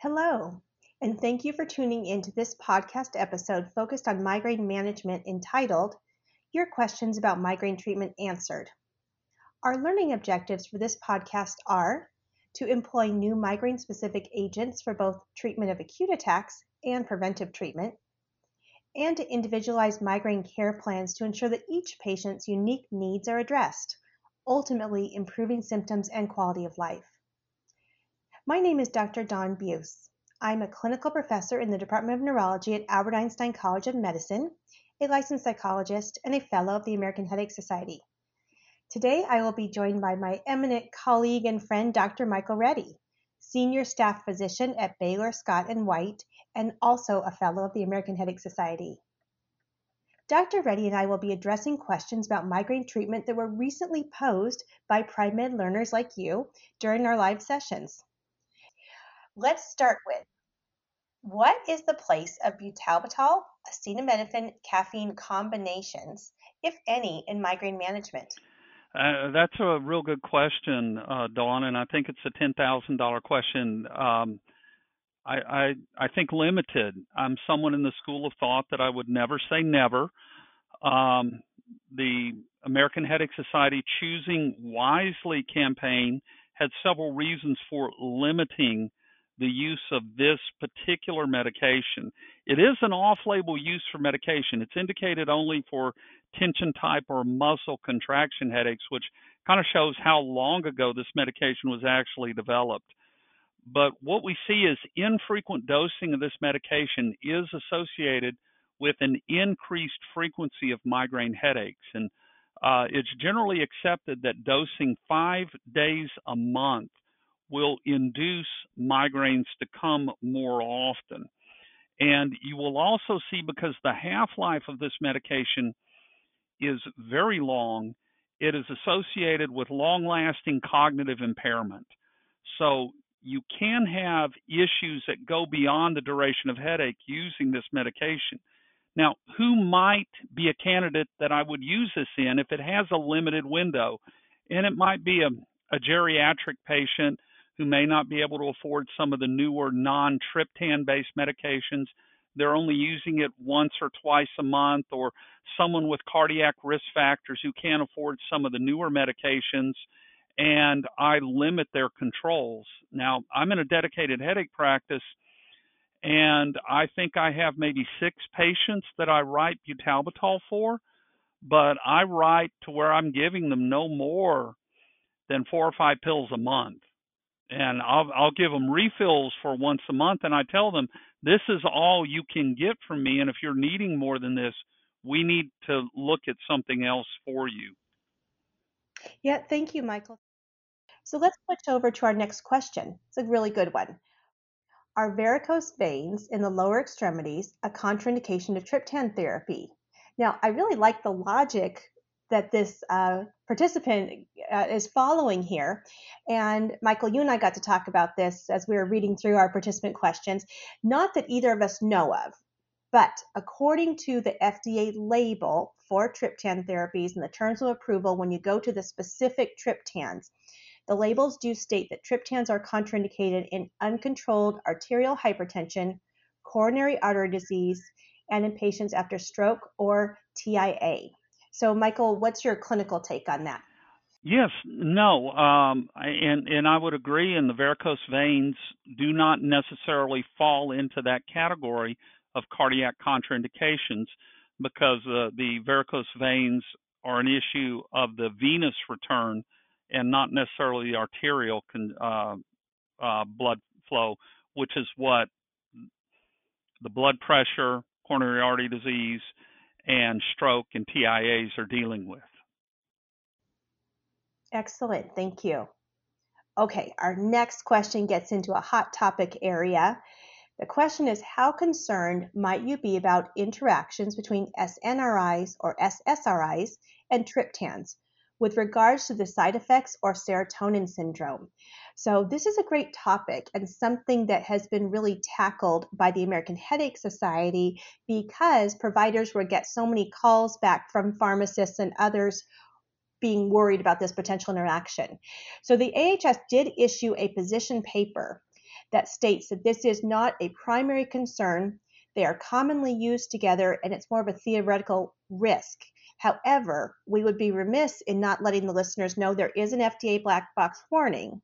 Hello, and thank you for tuning into this podcast episode focused on migraine management entitled Your Questions About Migraine Treatment Answered. Our learning objectives for this podcast are to employ new migraine specific agents for both treatment of acute attacks and preventive treatment, and to individualize migraine care plans to ensure that each patient's unique needs are addressed, ultimately improving symptoms and quality of life. My name is Dr. Dawn Buse. I'm a clinical professor in the Department of Neurology at Albert Einstein College of Medicine, a licensed psychologist, and a fellow of the American Headache Society. Today, I will be joined by my eminent colleague and friend, Dr. Michael Reddy, senior staff physician at Baylor Scott and White, and also a fellow of the American Headache Society. Dr. Reddy and I will be addressing questions about migraine treatment that were recently posed by Pri-Med learners like you during our live sessions. Let's start with what is the place of butalbital, acetaminophen, caffeine combinations, if any, in migraine management? Uh, that's a real good question, uh, Dawn, and I think it's a ten thousand dollar question. Um, I, I I think limited. I'm someone in the school of thought that I would never say never. Um, the American Headache Society choosing wisely campaign had several reasons for limiting the use of this particular medication. It is an off label use for medication. It's indicated only for tension type or muscle contraction headaches, which kind of shows how long ago this medication was actually developed. But what we see is infrequent dosing of this medication is associated with an increased frequency of migraine headaches. And uh, it's generally accepted that dosing five days a month will induce migraines to come more often. And you will also see because the half life of this medication is very long, it is associated with long lasting cognitive impairment. So you can have issues that go beyond the duration of headache using this medication. Now, who might be a candidate that I would use this in if it has a limited window? And it might be a, a geriatric patient who may not be able to afford some of the newer non triptan based medications. They're only using it once or twice a month, or someone with cardiac risk factors who can't afford some of the newer medications, and I limit their controls. Now, I'm in a dedicated headache practice, and I think I have maybe six patients that I write butalbital for, but I write to where I'm giving them no more than four or five pills a month and I'll I'll give them refills for once a month, and I tell them this is all you can get from me, and if you're needing more than this, we need to look at something else for you. Yeah, thank you, Michael. So let's switch over to our next question. It's a really good one. Are varicose veins in the lower extremities a contraindication to triptan therapy? Now, I really like the logic that this uh, participant uh, is following here. And Michael, you and I got to talk about this as we were reading through our participant questions. Not that either of us know of, but according to the FDA label for triptan therapies and the terms of approval, when you go to the specific triptans, the labels do state that triptans are contraindicated in uncontrolled arterial hypertension, coronary artery disease, and in patients after stroke or TIA. So, Michael, what's your clinical take on that? Yes, no, um, and and I would agree. And the varicose veins do not necessarily fall into that category of cardiac contraindications because uh, the varicose veins are an issue of the venous return and not necessarily the arterial con, uh, uh, blood flow, which is what the blood pressure, coronary artery disease, and stroke and TIAs are dealing with. Excellent, thank you. Okay, our next question gets into a hot topic area. The question is How concerned might you be about interactions between SNRIs or SSRIs and triptans with regards to the side effects or serotonin syndrome? So, this is a great topic and something that has been really tackled by the American Headache Society because providers will get so many calls back from pharmacists and others being worried about this potential interaction. So, the AHS did issue a position paper that states that this is not a primary concern. They are commonly used together and it's more of a theoretical risk. However, we would be remiss in not letting the listeners know there is an FDA black box warning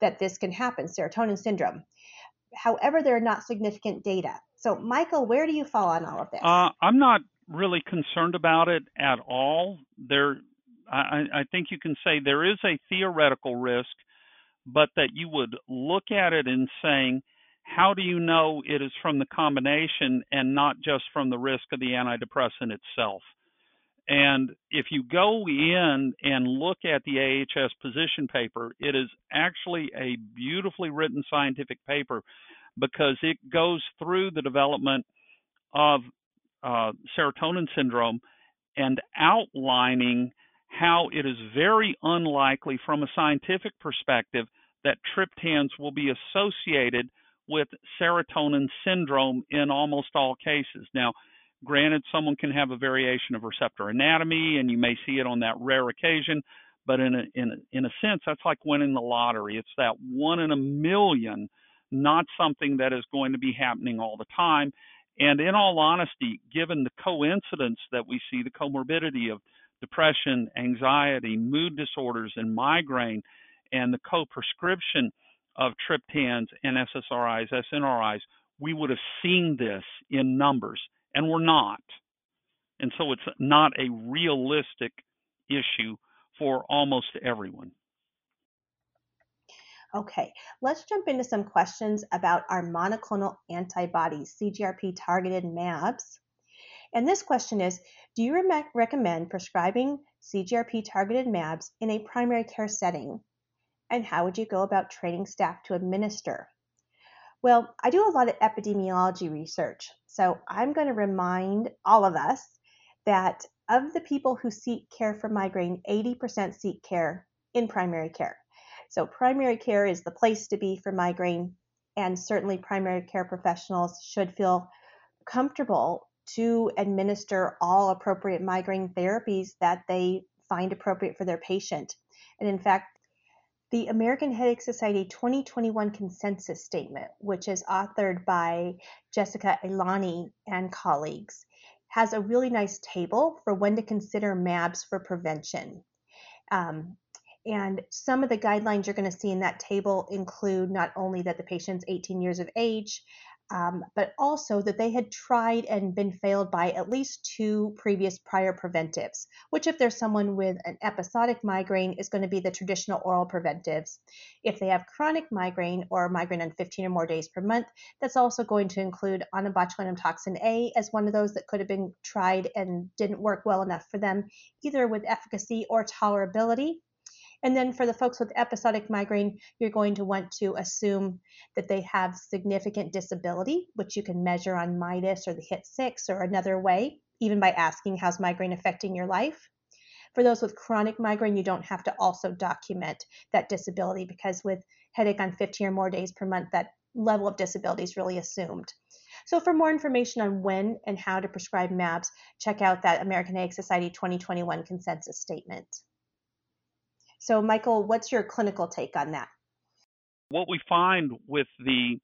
that this can happen, serotonin syndrome. However, there are not significant data. So, Michael, where do you fall on all of this? Uh, I'm not really concerned about it at all. There, I, I think you can say there is a theoretical risk, but that you would look at it and saying, how do you know it is from the combination and not just from the risk of the antidepressant itself? And if you go in and look at the AHS position paper, it is actually a beautifully written scientific paper because it goes through the development of uh, serotonin syndrome and outlining how it is very unlikely from a scientific perspective that triptans will be associated with serotonin syndrome in almost all cases. Now, granted, someone can have a variation of receptor anatomy, and you may see it on that rare occasion, but in a, in a, in a sense, that's like winning the lottery. It's that one in a million, not something that is going to be happening all the time. And in all honesty, given the coincidence that we see, the comorbidity of depression, anxiety, mood disorders, and migraine, and the co prescription of triptans and SSRIs, SNRIs, we would have seen this in numbers, and we're not. And so it's not a realistic issue for almost everyone. Okay, let's jump into some questions about our monoclonal antibodies, CGRP targeted MABs. And this question is Do you re- recommend prescribing CGRP targeted MABs in a primary care setting? And how would you go about training staff to administer? Well, I do a lot of epidemiology research, so I'm going to remind all of us that of the people who seek care for migraine, 80% seek care in primary care. So, primary care is the place to be for migraine, and certainly primary care professionals should feel comfortable to administer all appropriate migraine therapies that they find appropriate for their patient. And in fact, the American Headache Society 2021 consensus statement, which is authored by Jessica Ailani and colleagues, has a really nice table for when to consider MABs for prevention. Um, and some of the guidelines you're going to see in that table include not only that the patient's 18 years of age, um, but also that they had tried and been failed by at least two previous prior preventives, which, if there's someone with an episodic migraine, is going to be the traditional oral preventives. If they have chronic migraine or migraine on 15 or more days per month, that's also going to include onabotulinum toxin A as one of those that could have been tried and didn't work well enough for them, either with efficacy or tolerability. And then for the folks with episodic migraine, you're going to want to assume that they have significant disability, which you can measure on MIDAS or the HIT6 or another way, even by asking how's migraine affecting your life. For those with chronic migraine, you don't have to also document that disability because with headache on 15 or more days per month, that level of disability is really assumed. So for more information on when and how to prescribe MABs, check out that American Headache Society 2021 consensus statement. So, Michael, what's your clinical take on that? What we find with the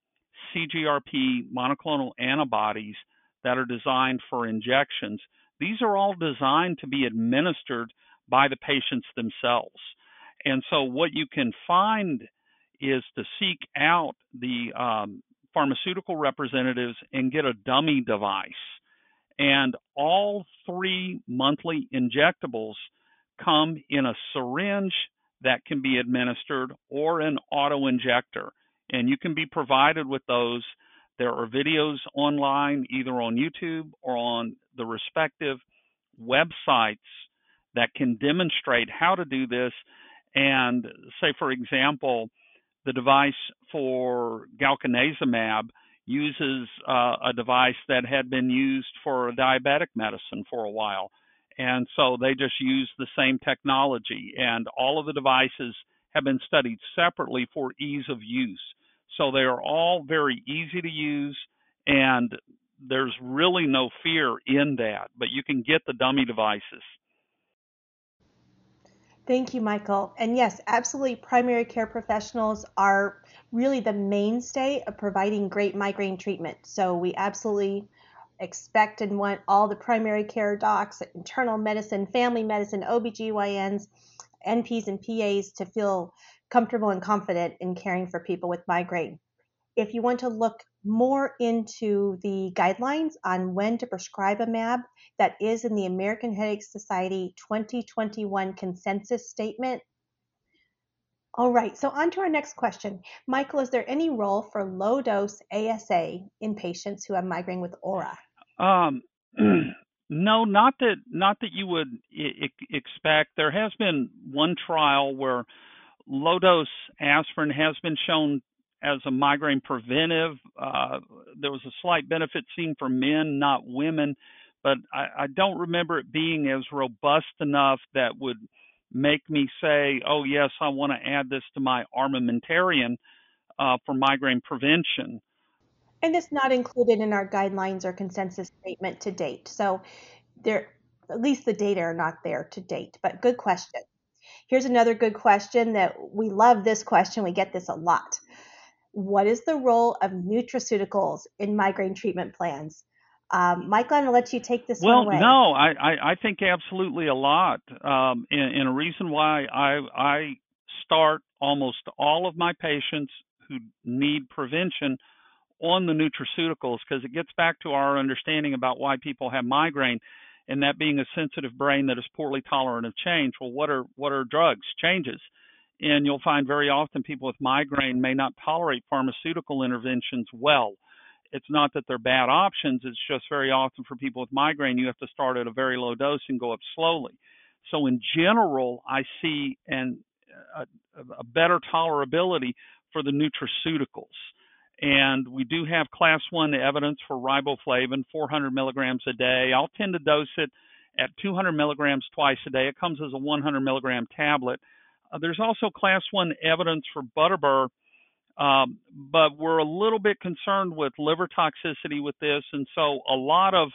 CGRP monoclonal antibodies that are designed for injections, these are all designed to be administered by the patients themselves. And so, what you can find is to seek out the um, pharmaceutical representatives and get a dummy device. And all three monthly injectables come in a syringe that can be administered or an auto injector. And you can be provided with those. There are videos online, either on YouTube or on the respective websites that can demonstrate how to do this. And say, for example, the device for galcanezumab uses uh, a device that had been used for diabetic medicine for a while. And so they just use the same technology, and all of the devices have been studied separately for ease of use. So they are all very easy to use, and there's really no fear in that, but you can get the dummy devices. Thank you, Michael. And yes, absolutely, primary care professionals are really the mainstay of providing great migraine treatment. So we absolutely expect and want all the primary care docs, internal medicine, family medicine, OBGYNs, NPs, and PAs to feel comfortable and confident in caring for people with migraine. If you want to look more into the guidelines on when to prescribe a MAB, that is in the American Headache Society 2021 consensus statement. All right, so on to our next question. Michael, is there any role for low dose ASA in patients who have migraine with aura? Um, no, not that not that you would I- expect. There has been one trial where low dose aspirin has been shown as a migraine preventive. Uh, there was a slight benefit seen for men, not women, but I, I don't remember it being as robust enough that would make me say, "Oh yes, I want to add this to my armamentarium uh, for migraine prevention." And it's not included in our guidelines or consensus statement to date. So there, at least the data are not there to date. But good question. Here's another good question that we love. This question we get this a lot what is the role of nutraceuticals in migraine treatment plans? Um, Michael, I'm going to let you take this well, one away. no, I, I, I think absolutely a lot. Um, and, and a reason why I, I start almost all of my patients who need prevention on the nutraceuticals because it gets back to our understanding about why people have migraine and that being a sensitive brain that is poorly tolerant of change. Well, what are what are drugs? Changes. And you'll find very often people with migraine may not tolerate pharmaceutical interventions well. It's not that they're bad options, it's just very often for people with migraine, you have to start at a very low dose and go up slowly. So, in general, I see an, a, a better tolerability for the nutraceuticals. And we do have class one evidence for riboflavin, 400 milligrams a day. I'll tend to dose it at 200 milligrams twice a day. It comes as a 100 milligram tablet. Uh, there's also class one evidence for Butterbur, um, but we're a little bit concerned with liver toxicity with this, and so a lot of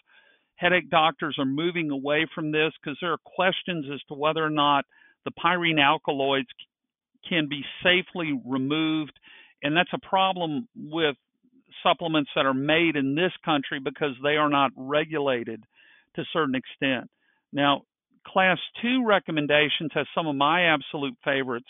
headache doctors are moving away from this because there are questions as to whether or not the pyrene alkaloids can be safely removed, and that's a problem with supplements that are made in this country because they are not regulated to a certain extent. Now, class two recommendations has some of my absolute favorites,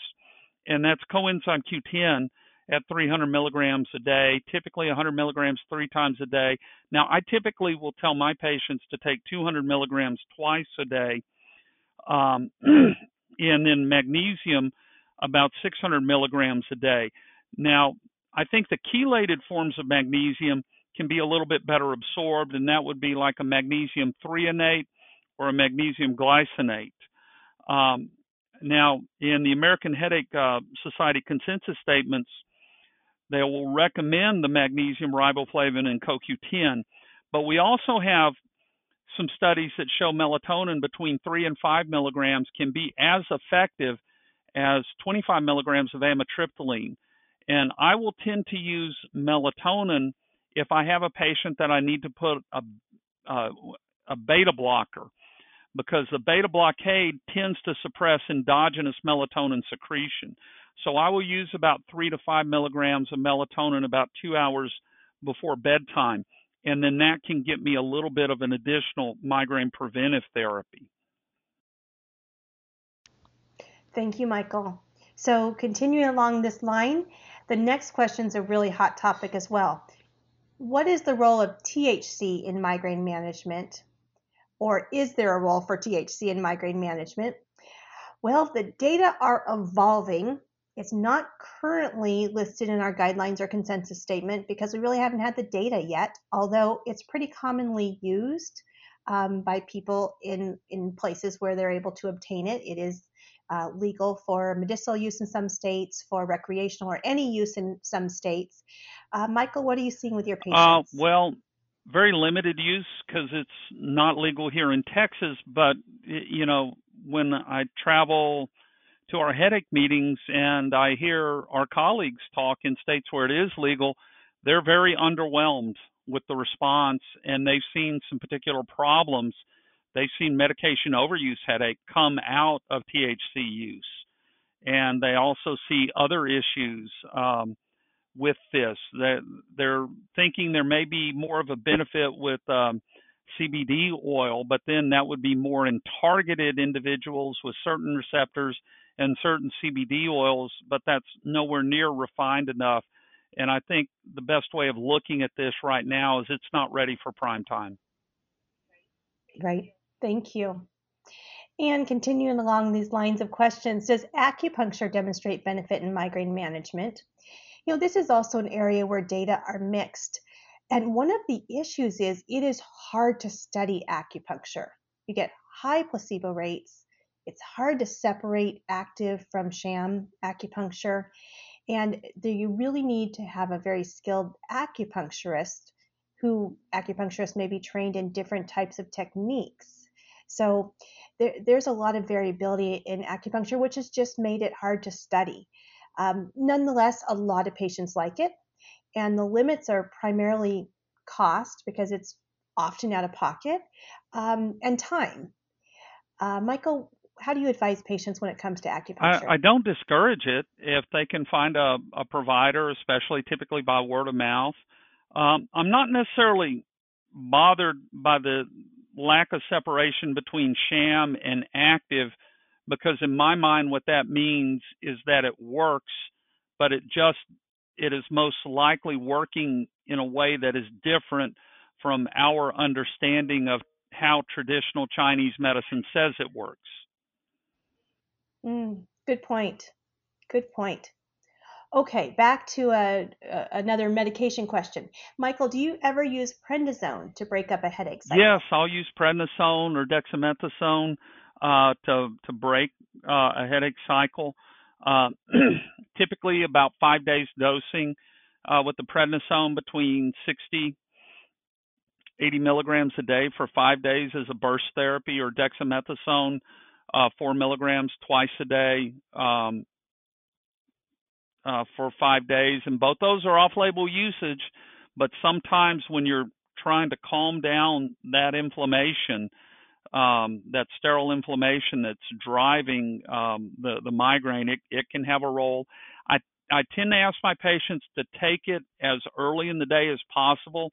and that's coenzyme Q10 at 300 milligrams a day, typically 100 milligrams three times a day. Now, I typically will tell my patients to take 200 milligrams twice a day, um, and then magnesium about 600 milligrams a day. Now, I think the chelated forms of magnesium can be a little bit better absorbed, and that would be like a magnesium threonate or a magnesium glycinate. Um, now, in the American Headache uh, Society consensus statements, they will recommend the magnesium riboflavin and CoQ10, but we also have some studies that show melatonin between 3 and 5 milligrams can be as effective as 25 milligrams of amitriptyline. And I will tend to use melatonin if I have a patient that I need to put a, a, a beta blocker because the beta blockade tends to suppress endogenous melatonin secretion. So I will use about three to five milligrams of melatonin about two hours before bedtime. And then that can get me a little bit of an additional migraine preventive therapy. Thank you, Michael. So, continuing along this line, the next question is a really hot topic as well. What is the role of THC in migraine management? or is there a role for THC in migraine management? Well, the data are evolving. It's not currently listed in our guidelines or consensus statement because we really haven't had the data yet, although it's pretty commonly used um, by people in, in places where they're able to obtain it. It is uh, legal for medicinal use in some states, for recreational or any use in some states. Uh, Michael, what are you seeing with your uh, patients? Uh, well, very limited use because it's not legal here in Texas. But you know, when I travel to our headache meetings and I hear our colleagues talk in states where it is legal, they're very underwhelmed with the response and they've seen some particular problems they've seen medication overuse headache come out of THC use. And they also see other issues um, with this. That they're thinking there may be more of a benefit with um, CBD oil, but then that would be more in targeted individuals with certain receptors and certain CBD oils, but that's nowhere near refined enough. And I think the best way of looking at this right now is it's not ready for prime time. Right. Thank you. And continuing along these lines of questions, does acupuncture demonstrate benefit in migraine management? You know, this is also an area where data are mixed. And one of the issues is it is hard to study acupuncture. You get high placebo rates. It's hard to separate active from sham acupuncture. And you really need to have a very skilled acupuncturist who acupuncturists may be trained in different types of techniques. So there, there's a lot of variability in acupuncture, which has just made it hard to study. Um, nonetheless, a lot of patients like it, and the limits are primarily cost because it's often out of pocket um, and time. Uh, Michael, how do you advise patients when it comes to acupuncture? I, I don't discourage it if they can find a, a provider, especially typically by word of mouth. Um, I'm not necessarily bothered by the lack of separation between sham and active because in my mind what that means is that it works but it just it is most likely working in a way that is different from our understanding of how traditional Chinese medicine says it works. Mm, good point. Good point. Okay, back to a, a, another medication question. Michael, do you ever use prednisone to break up a headache cycle? Yes, I'll use prednisone or dexamethasone uh, to to break uh, a headache cycle. Uh, typically, about five days dosing uh, with the prednisone between 60 80 milligrams a day for five days as a burst therapy, or dexamethasone uh, four milligrams twice a day um, uh, for five days. And both those are off-label usage, but sometimes when you're trying to calm down that inflammation, um, that sterile inflammation that's driving um, the the migraine, it, it can have a role. I I tend to ask my patients to take it as early in the day as possible,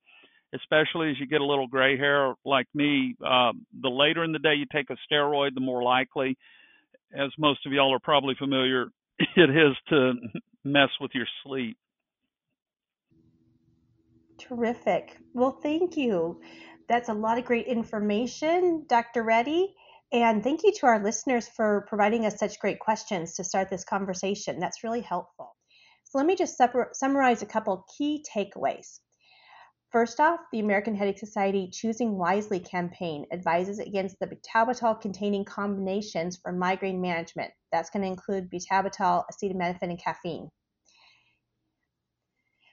especially as you get a little gray hair like me. Uh, the later in the day you take a steroid, the more likely, as most of y'all are probably familiar, it is to mess with your sleep. Terrific. Well, thank you. That's a lot of great information, Dr. Reddy. And thank you to our listeners for providing us such great questions to start this conversation. That's really helpful. So let me just summarize a couple key takeaways. First off, the American Headache Society Choosing Wisely campaign advises against the butalbital containing combinations for migraine management. That's going to include butalbital, acetaminophen, and caffeine.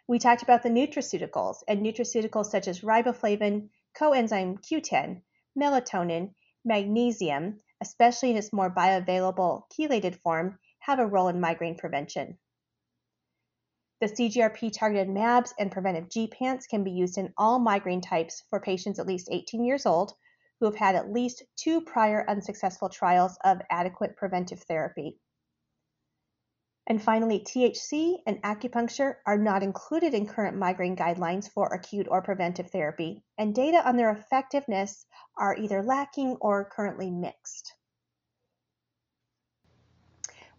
We talked about the nutraceuticals and nutraceuticals such as riboflavin, coenzyme Q10, melatonin, magnesium, especially in its more bioavailable chelated form, have a role in migraine prevention. The CGRP targeted MABs and preventive gepants can be used in all migraine types for patients at least 18 years old who have had at least two prior unsuccessful trials of adequate preventive therapy. And finally, THC and acupuncture are not included in current migraine guidelines for acute or preventive therapy, and data on their effectiveness are either lacking or currently mixed.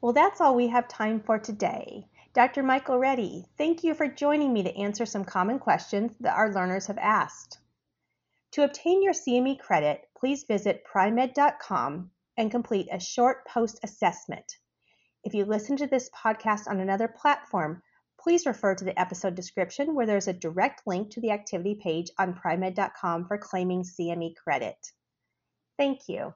Well, that's all we have time for today. Dr. Michael Reddy, thank you for joining me to answer some common questions that our learners have asked. To obtain your CME credit, please visit pri-med.com and complete a short post assessment. If you listen to this podcast on another platform, please refer to the episode description where there's a direct link to the activity page on pri-med.com for claiming CME credit. Thank you.